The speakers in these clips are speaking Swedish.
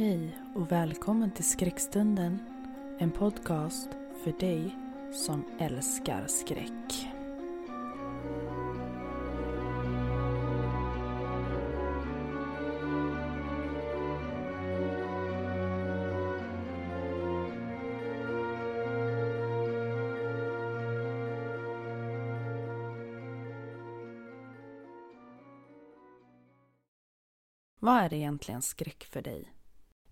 Hej och välkommen till Skräckstunden. En podcast för dig som älskar skräck. Vad är egentligen skräck för dig?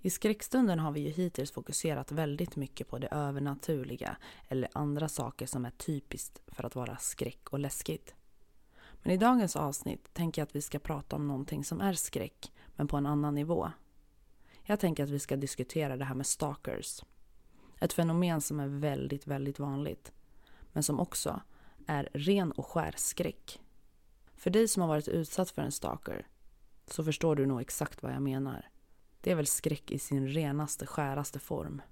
I skräckstunden har vi ju hittills fokuserat väldigt mycket på det övernaturliga eller andra saker som är typiskt för att vara skräck och läskigt. Men i dagens avsnitt tänker jag att vi ska prata om någonting som är skräck, men på en annan nivå. Jag tänker att vi ska diskutera det här med stalkers. Ett fenomen som är väldigt, väldigt vanligt, men som också är ren och skär skräck. För dig som har varit utsatt för en stalker så förstår du nog exakt vad jag menar. Det är väl skräck i sin renaste, skäraste form.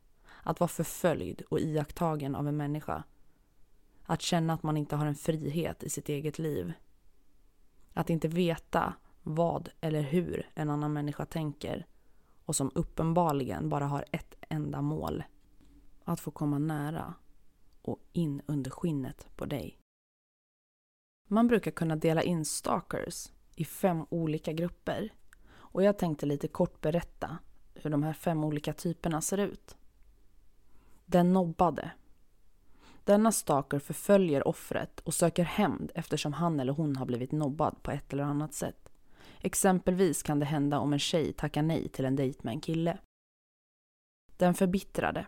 Att vara förföljd och iakttagen av en människa. Att känna att man inte har en frihet i sitt eget liv. Att inte veta vad eller hur en annan människa tänker och som uppenbarligen bara har ett enda mål. Att få komma nära och in under skinnet på dig. Man brukar kunna dela in stalkers i fem olika grupper. Och jag tänkte lite kort berätta hur de här fem olika typerna ser ut. Den nobbade. Denna stalker förföljer offret och söker hämnd eftersom han eller hon har blivit nobbad på ett eller annat sätt. Exempelvis kan det hända om en tjej tackar nej till en dejt med en kille. Den förbittrade.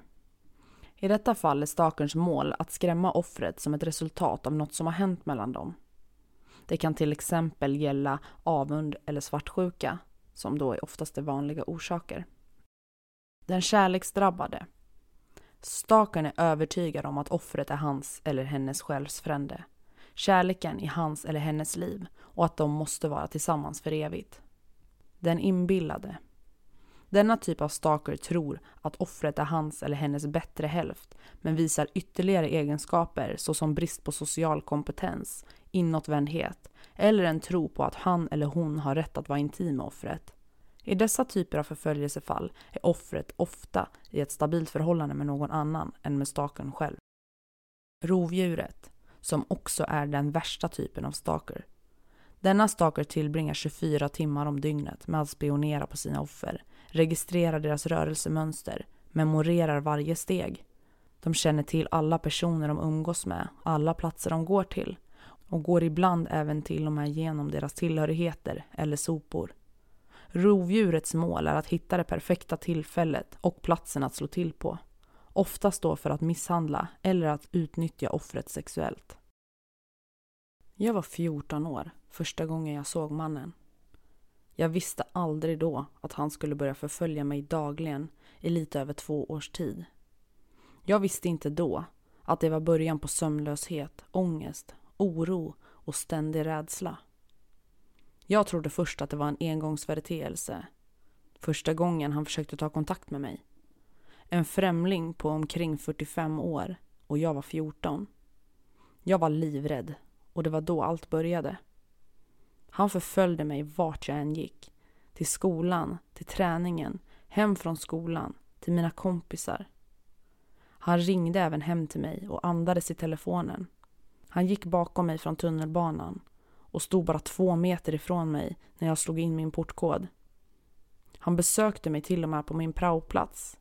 I detta fall är stalkerns mål att skrämma offret som ett resultat av något som har hänt mellan dem. Det kan till exempel gälla avund eller svartsjuka, som då är oftast är vanliga orsaker. Den kärleksdrabbade. Stalkern är övertygad om att offret är hans eller hennes själsfrände. Kärleken i hans eller hennes liv och att de måste vara tillsammans för evigt. Den inbillade. Denna typ av stalker tror att offret är hans eller hennes bättre hälft men visar ytterligare egenskaper såsom brist på social kompetens, inåtvändhet eller en tro på att han eller hon har rätt att vara intim med offret. I dessa typer av förföljelsefall är offret ofta i ett stabilt förhållande med någon annan än med stalkern själv. Rovdjuret, som också är den värsta typen av stalker. Denna stalker tillbringar 24 timmar om dygnet med att spionera på sina offer, registrerar deras rörelsemönster, memorerar varje steg. De känner till alla personer de umgås med, alla platser de går till och går ibland även till och med igenom deras tillhörigheter eller sopor. Rovdjurets mål är att hitta det perfekta tillfället och platsen att slå till på. Oftast då för att misshandla eller att utnyttja offret sexuellt. Jag var 14 år första gången jag såg mannen. Jag visste aldrig då att han skulle börja förfölja mig dagligen i lite över två års tid. Jag visste inte då att det var början på sömnlöshet, ångest oro och ständig rädsla. Jag trodde först att det var en engångsföreteelse. Första gången han försökte ta kontakt med mig. En främling på omkring 45 år och jag var 14. Jag var livrädd och det var då allt började. Han förföljde mig vart jag än gick. Till skolan, till träningen, hem från skolan, till mina kompisar. Han ringde även hem till mig och andades i telefonen han gick bakom mig från tunnelbanan och stod bara två meter ifrån mig när jag slog in min portkod. Han besökte mig till och med på min praoplats.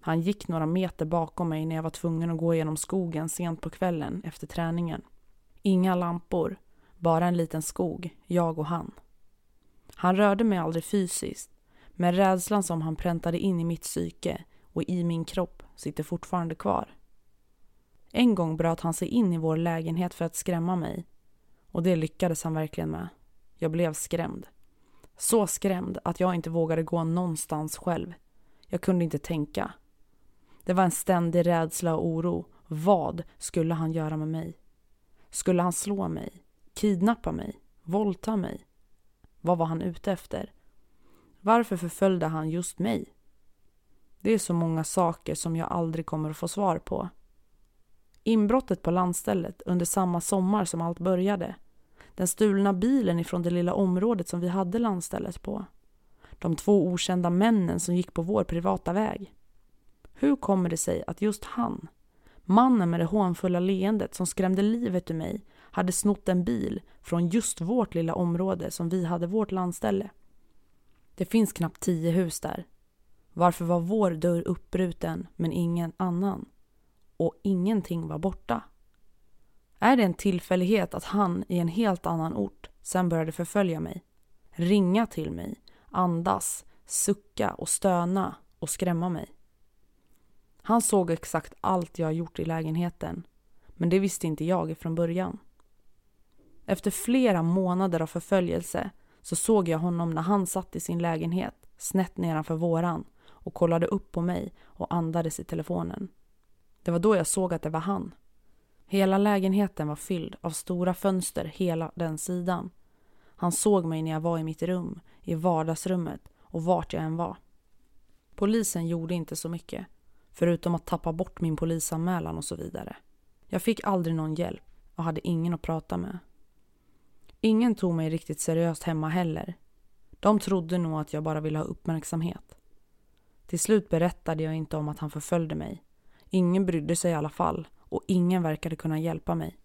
Han gick några meter bakom mig när jag var tvungen att gå genom skogen sent på kvällen efter träningen. Inga lampor, bara en liten skog, jag och han. Han rörde mig aldrig fysiskt, men rädslan som han präntade in i mitt psyke och i min kropp sitter fortfarande kvar. En gång bröt han sig in i vår lägenhet för att skrämma mig. Och det lyckades han verkligen med. Jag blev skrämd. Så skrämd att jag inte vågade gå någonstans själv. Jag kunde inte tänka. Det var en ständig rädsla och oro. Vad skulle han göra med mig? Skulle han slå mig? Kidnappa mig? Våldta mig? Vad var han ute efter? Varför förföljde han just mig? Det är så många saker som jag aldrig kommer att få svar på. Inbrottet på landstället under samma sommar som allt började. Den stulna bilen ifrån det lilla området som vi hade landstället på. De två okända männen som gick på vår privata väg. Hur kommer det sig att just han, mannen med det hånfulla leendet som skrämde livet ur mig, hade snott en bil från just vårt lilla område som vi hade vårt landställe? Det finns knappt tio hus där. Varför var vår dörr uppbruten men ingen annan? Och ingenting var borta. Är det en tillfällighet att han i en helt annan ort sen började förfölja mig? Ringa till mig, andas, sucka och stöna och skrämma mig. Han såg exakt allt jag gjort i lägenheten, men det visste inte jag från början. Efter flera månader av förföljelse så såg jag honom när han satt i sin lägenhet snett nedanför våran och kollade upp på mig och andades i telefonen. Det var då jag såg att det var han. Hela lägenheten var fylld av stora fönster hela den sidan. Han såg mig när jag var i mitt rum, i vardagsrummet och vart jag än var. Polisen gjorde inte så mycket, förutom att tappa bort min polisanmälan och så vidare. Jag fick aldrig någon hjälp och hade ingen att prata med. Ingen tog mig riktigt seriöst hemma heller. De trodde nog att jag bara ville ha uppmärksamhet. Till slut berättade jag inte om att han förföljde mig. Ingen brydde sig i alla fall och ingen verkade kunna hjälpa mig.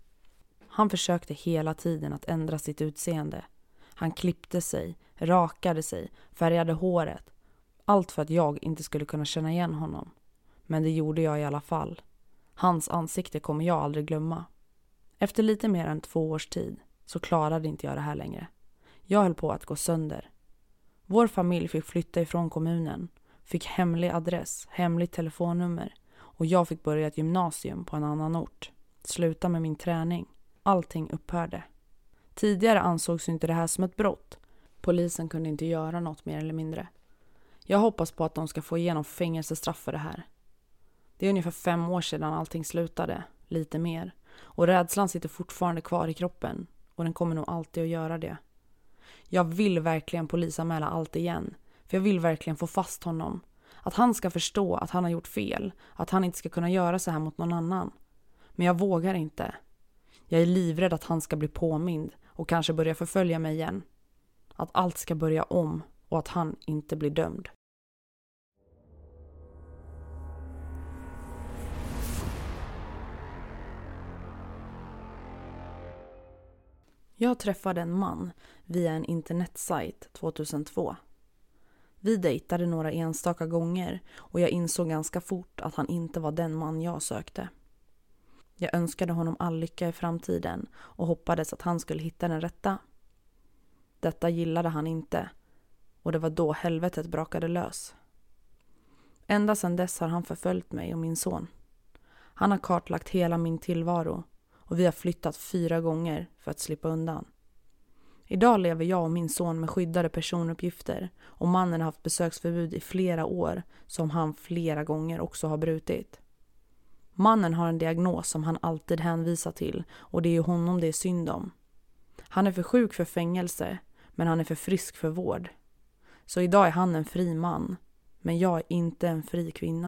Han försökte hela tiden att ändra sitt utseende. Han klippte sig, rakade sig, färgade håret. Allt för att jag inte skulle kunna känna igen honom. Men det gjorde jag i alla fall. Hans ansikte kommer jag aldrig glömma. Efter lite mer än två års tid så klarade inte jag det här längre. Jag höll på att gå sönder. Vår familj fick flytta ifrån kommunen, fick hemlig adress, hemligt telefonnummer och jag fick börja ett gymnasium på en annan ort. Sluta med min träning. Allting upphörde. Tidigare ansågs inte det här som ett brott. Polisen kunde inte göra något mer eller mindre. Jag hoppas på att de ska få igenom fängelsestraff för det här. Det är ungefär fem år sedan allting slutade, lite mer. Och rädslan sitter fortfarande kvar i kroppen och den kommer nog alltid att göra det. Jag vill verkligen polisanmäla allt igen. För jag vill verkligen få fast honom. Att han ska förstå att han har gjort fel. Att han inte ska kunna göra så här mot någon annan. Men jag vågar inte. Jag är livrädd att han ska bli påmind och kanske börja förfölja mig igen. Att allt ska börja om och att han inte blir dömd. Jag träffade en man via en internetsajt 2002. Vi dejtade några enstaka gånger och jag insåg ganska fort att han inte var den man jag sökte. Jag önskade honom all lycka i framtiden och hoppades att han skulle hitta den rätta. Detta gillade han inte och det var då helvetet brakade lös. Ända sedan dess har han förföljt mig och min son. Han har kartlagt hela min tillvaro och vi har flyttat fyra gånger för att slippa undan. Idag lever jag och min son med skyddade personuppgifter och mannen har haft besöksförbud i flera år som han flera gånger också har brutit. Mannen har en diagnos som han alltid hänvisar till och det är honom det är synd om. Han är för sjuk för fängelse men han är för frisk för vård. Så idag är han en fri man men jag är inte en fri kvinna.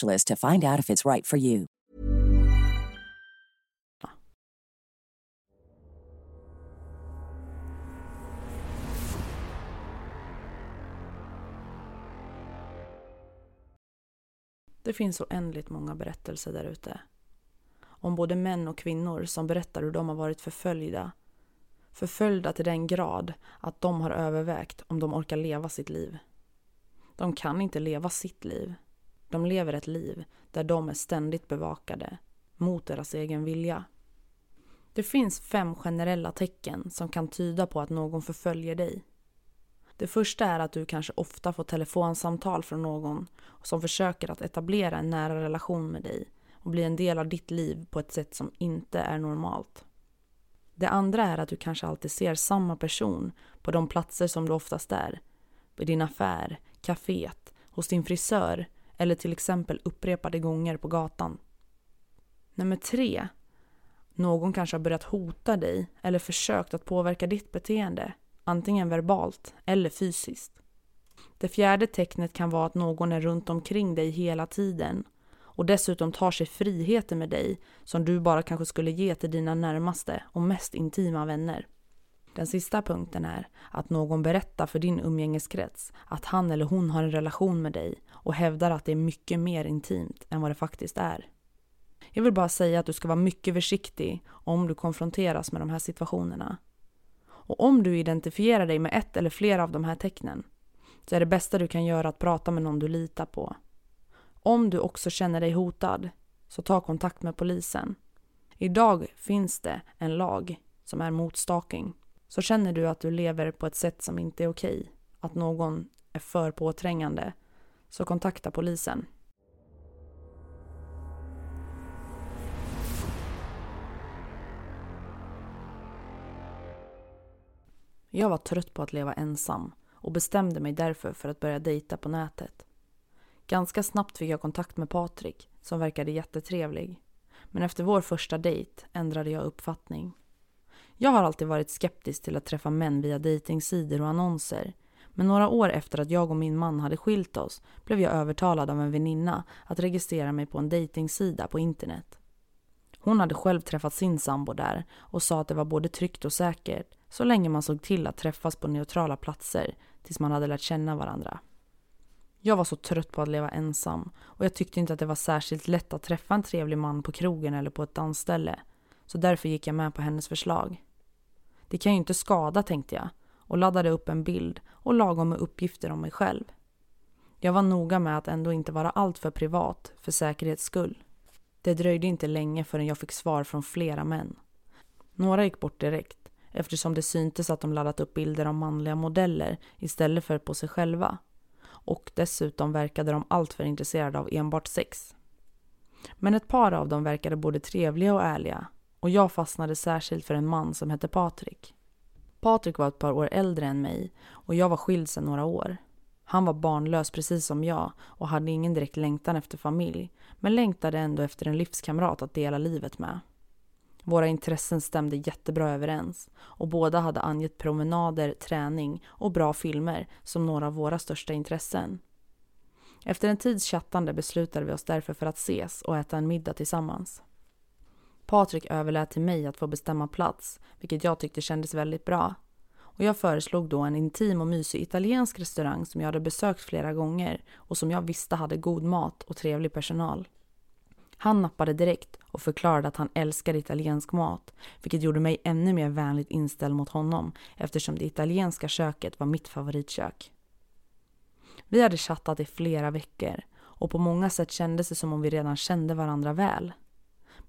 to find out if it's right for you. Det finns oändligt många berättelser där ute. Om både män och kvinnor som berättar hur de har varit förföljda. Förföljda till den grad att de har övervägt om de orkar leva sitt liv. De kan inte leva sitt liv. De lever ett liv där de är ständigt bevakade, mot deras egen vilja. Det finns fem generella tecken som kan tyda på att någon förföljer dig. Det första är att du kanske ofta får telefonsamtal från någon som försöker att etablera en nära relation med dig och bli en del av ditt liv på ett sätt som inte är normalt. Det andra är att du kanske alltid ser samma person på de platser som du oftast är. I din affär, kaféet, hos din frisör eller till exempel upprepade gånger på gatan. Nummer tre. Någon kanske har börjat hota dig eller försökt att påverka ditt beteende, antingen verbalt eller fysiskt. Det fjärde tecknet kan vara att någon är runt omkring dig hela tiden och dessutom tar sig friheter med dig som du bara kanske skulle ge till dina närmaste och mest intima vänner. Den sista punkten är att någon berättar för din umgängeskrets att han eller hon har en relation med dig och hävdar att det är mycket mer intimt än vad det faktiskt är. Jag vill bara säga att du ska vara mycket försiktig om du konfronteras med de här situationerna. Och om du identifierar dig med ett eller flera av de här tecknen så är det bästa du kan göra att prata med någon du litar på. Om du också känner dig hotad så ta kontakt med polisen. Idag finns det en lag som är mot stalking. Så känner du att du lever på ett sätt som inte är okej, att någon är för påträngande, så kontakta polisen. Jag var trött på att leva ensam och bestämde mig därför för att börja dejta på nätet. Ganska snabbt fick jag kontakt med Patrik som verkade jättetrevlig. Men efter vår första dejt ändrade jag uppfattning. Jag har alltid varit skeptisk till att träffa män via dejtingsidor och annonser. Men några år efter att jag och min man hade skilt oss blev jag övertalad av en väninna att registrera mig på en dejtingsida på internet. Hon hade själv träffat sin sambo där och sa att det var både tryggt och säkert så länge man såg till att träffas på neutrala platser tills man hade lärt känna varandra. Jag var så trött på att leva ensam och jag tyckte inte att det var särskilt lätt att träffa en trevlig man på krogen eller på ett dansställe. Så därför gick jag med på hennes förslag. Det kan ju inte skada, tänkte jag och laddade upp en bild och lagom med uppgifter om mig själv. Jag var noga med att ändå inte vara alltför privat för säkerhets skull. Det dröjde inte länge förrän jag fick svar från flera män. Några gick bort direkt eftersom det syntes att de laddat upp bilder av manliga modeller istället för på sig själva. Och dessutom verkade de alltför intresserade av enbart sex. Men ett par av dem verkade både trevliga och ärliga och jag fastnade särskilt för en man som hette Patrik. Patrik var ett par år äldre än mig och jag var skild sedan några år. Han var barnlös precis som jag och hade ingen direkt längtan efter familj men längtade ändå efter en livskamrat att dela livet med. Våra intressen stämde jättebra överens och båda hade angett promenader, träning och bra filmer som några av våra största intressen. Efter en tids chattande beslutade vi oss därför för att ses och äta en middag tillsammans. Patrik överlät till mig att få bestämma plats, vilket jag tyckte kändes väldigt bra. Och jag föreslog då en intim och mysig italiensk restaurang som jag hade besökt flera gånger och som jag visste hade god mat och trevlig personal. Han nappade direkt och förklarade att han älskade italiensk mat, vilket gjorde mig ännu mer vänligt inställd mot honom eftersom det italienska köket var mitt favoritkök. Vi hade chattat i flera veckor och på många sätt kändes det som om vi redan kände varandra väl.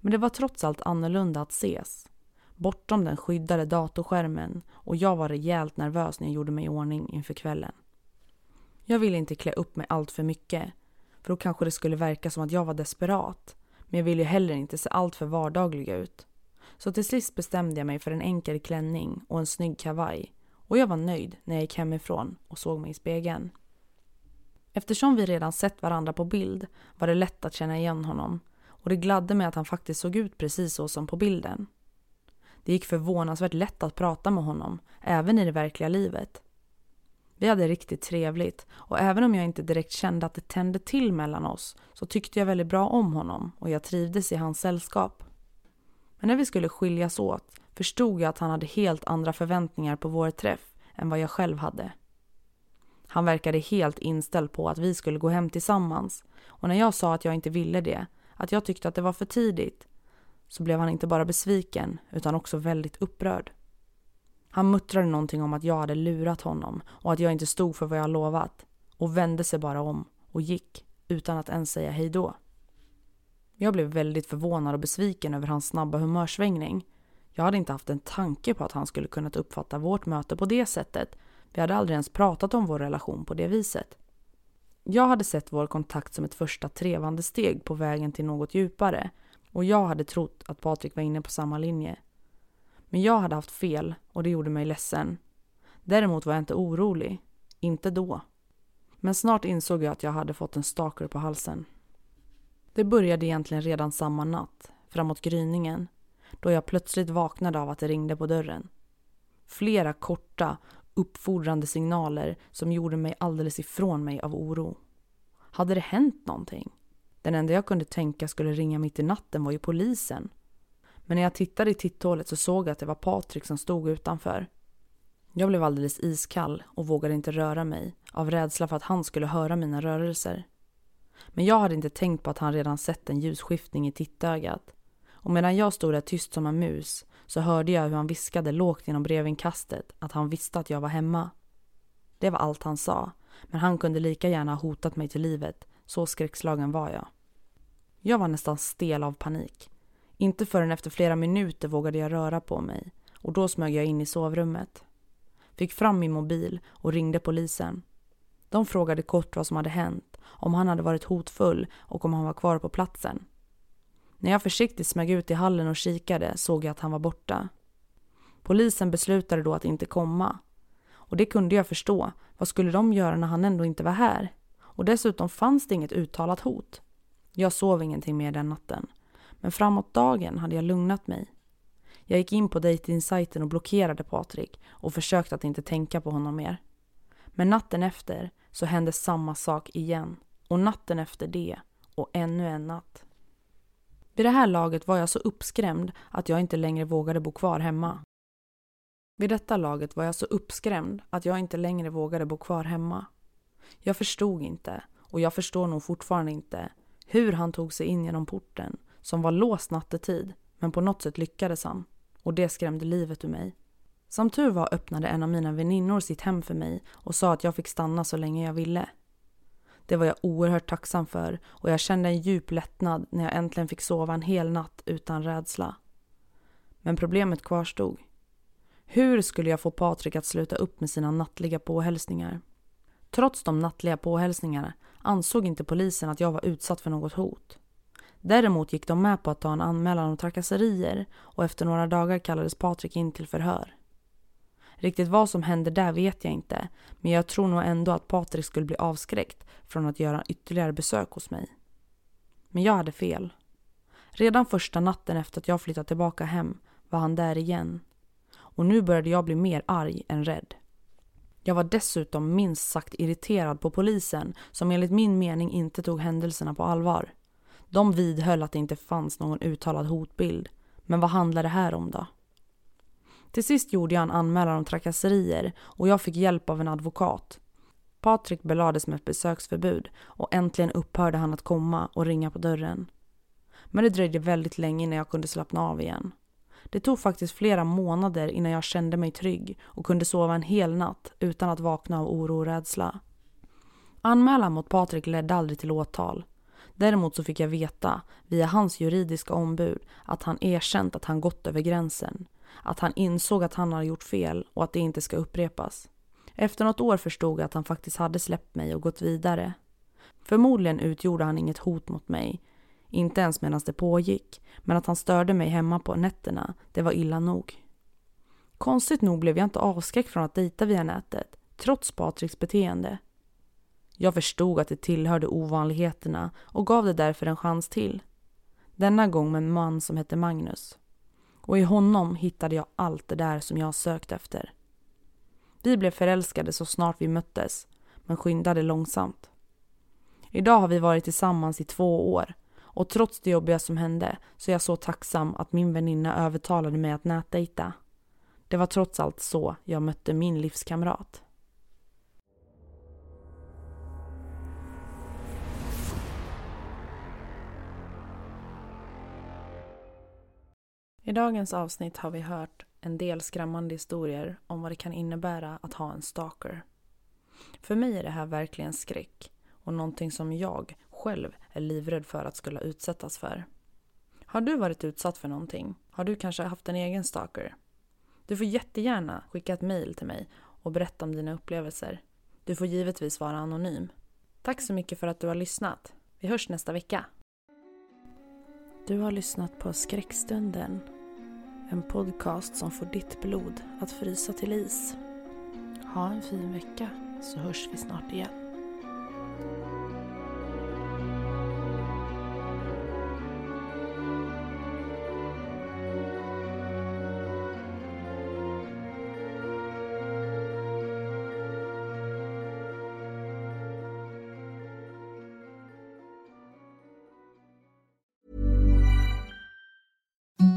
Men det var trots allt annorlunda att ses. Bortom den skyddade datorskärmen och jag var rejält nervös när jag gjorde mig i ordning inför kvällen. Jag ville inte klä upp mig allt för mycket för då kanske det skulle verka som att jag var desperat. Men jag ville ju heller inte se allt för vardaglig ut. Så till sist bestämde jag mig för en enkel klänning och en snygg kavaj. Och jag var nöjd när jag gick hemifrån och såg mig i spegeln. Eftersom vi redan sett varandra på bild var det lätt att känna igen honom och det gladde mig att han faktiskt såg ut precis så som på bilden. Det gick förvånansvärt lätt att prata med honom, även i det verkliga livet. Vi hade riktigt trevligt och även om jag inte direkt kände att det tände till mellan oss så tyckte jag väldigt bra om honom och jag trivdes i hans sällskap. Men när vi skulle skiljas åt förstod jag att han hade helt andra förväntningar på vår träff än vad jag själv hade. Han verkade helt inställd på att vi skulle gå hem tillsammans och när jag sa att jag inte ville det, att jag tyckte att det var för tidigt, så blev han inte bara besviken utan också väldigt upprörd. Han muttrade någonting om att jag hade lurat honom och att jag inte stod för vad jag lovat och vände sig bara om och gick utan att ens säga hej då. Jag blev väldigt förvånad och besviken över hans snabba humörsvängning. Jag hade inte haft en tanke på att han skulle kunnat uppfatta vårt möte på det sättet. Vi hade aldrig ens pratat om vår relation på det viset. Jag hade sett vår kontakt som ett första trevande steg på vägen till något djupare och jag hade trott att Patrik var inne på samma linje. Men jag hade haft fel och det gjorde mig ledsen. Däremot var jag inte orolig. Inte då. Men snart insåg jag att jag hade fått en stalker på halsen. Det började egentligen redan samma natt, framåt gryningen, då jag plötsligt vaknade av att det ringde på dörren. Flera korta, uppfordrande signaler som gjorde mig alldeles ifrån mig av oro. Hade det hänt någonting? Den enda jag kunde tänka skulle ringa mitt i natten var ju polisen men när jag tittade i titthålet så såg jag att det var Patrik som stod utanför. Jag blev alldeles iskall och vågade inte röra mig av rädsla för att han skulle höra mina rörelser. Men jag hade inte tänkt på att han redan sett en ljusskiftning i tittögat. Och medan jag stod där tyst som en mus så hörde jag hur han viskade lågt genom brevinkastet att han visste att jag var hemma. Det var allt han sa, men han kunde lika gärna ha hotat mig till livet, så skräckslagen var jag. Jag var nästan stel av panik inte förrän efter flera minuter vågade jag röra på mig och då smög jag in i sovrummet. Fick fram min mobil och ringde polisen. De frågade kort vad som hade hänt, om han hade varit hotfull och om han var kvar på platsen. När jag försiktigt smög ut i hallen och kikade såg jag att han var borta. Polisen beslutade då att inte komma. Och det kunde jag förstå. Vad skulle de göra när han ändå inte var här? Och dessutom fanns det inget uttalat hot. Jag sov ingenting mer den natten. Men framåt dagen hade jag lugnat mig. Jag gick in på dejtingsajten och blockerade Patrik och försökte att inte tänka på honom mer. Men natten efter så hände samma sak igen. Och natten efter det och ännu en natt. Vid det här laget var jag så uppskrämd att jag inte längre vågade bo kvar hemma. Vid detta laget var jag så uppskrämd att jag inte längre vågade bo kvar hemma. Jag förstod inte, och jag förstår nog fortfarande inte, hur han tog sig in genom porten som var låst nattetid, men på något sätt lyckades han. Och det skrämde livet ur mig. Som tur var öppnade en av mina väninnor sitt hem för mig och sa att jag fick stanna så länge jag ville. Det var jag oerhört tacksam för och jag kände en djup lättnad när jag äntligen fick sova en hel natt utan rädsla. Men problemet kvarstod. Hur skulle jag få Patrik att sluta upp med sina nattliga påhälsningar? Trots de nattliga påhälsningarna ansåg inte polisen att jag var utsatt för något hot. Däremot gick de med på att ta en anmälan om trakasserier och efter några dagar kallades Patrik in till förhör. Riktigt vad som hände där vet jag inte, men jag tror nog ändå att Patrik skulle bli avskräckt från att göra ytterligare besök hos mig. Men jag hade fel. Redan första natten efter att jag flyttat tillbaka hem var han där igen. Och nu började jag bli mer arg än rädd. Jag var dessutom minst sagt irriterad på polisen som enligt min mening inte tog händelserna på allvar. De vidhöll att det inte fanns någon uttalad hotbild. Men vad handlar det här om då? Till sist gjorde jag en anmälan om trakasserier och jag fick hjälp av en advokat. Patrik belades med ett besöksförbud och äntligen upphörde han att komma och ringa på dörren. Men det dröjde väldigt länge innan jag kunde slappna av igen. Det tog faktiskt flera månader innan jag kände mig trygg och kunde sova en hel natt utan att vakna av oro och rädsla. Anmälan mot Patrik ledde aldrig till åtal. Däremot så fick jag veta, via hans juridiska ombud, att han erkänt att han gått över gränsen. Att han insåg att han hade gjort fel och att det inte ska upprepas. Efter något år förstod jag att han faktiskt hade släppt mig och gått vidare. Förmodligen utgjorde han inget hot mot mig, inte ens medan det pågick, men att han störde mig hemma på nätterna, det var illa nog. Konstigt nog blev jag inte avskräckt från att dejta via nätet, trots Patriks beteende. Jag förstod att det tillhörde ovanligheterna och gav det därför en chans till. Denna gång med en man som hette Magnus. Och i honom hittade jag allt det där som jag sökt efter. Vi blev förälskade så snart vi möttes, men skyndade långsamt. Idag har vi varit tillsammans i två år och trots det jobbiga som hände så är jag så tacksam att min väninna övertalade mig att nätdejta. Det var trots allt så jag mötte min livskamrat. I dagens avsnitt har vi hört en del skrämmande historier om vad det kan innebära att ha en stalker. För mig är det här verkligen skräck och någonting som jag själv är livrädd för att skulle utsättas för. Har du varit utsatt för någonting? Har du kanske haft en egen stalker? Du får jättegärna skicka ett mejl till mig och berätta om dina upplevelser. Du får givetvis vara anonym. Tack så mycket för att du har lyssnat. Vi hörs nästa vecka. Du har lyssnat på Skräckstunden. En podcast som får ditt blod att frysa till is. Ha en fin vecka så hörs vi snart igen.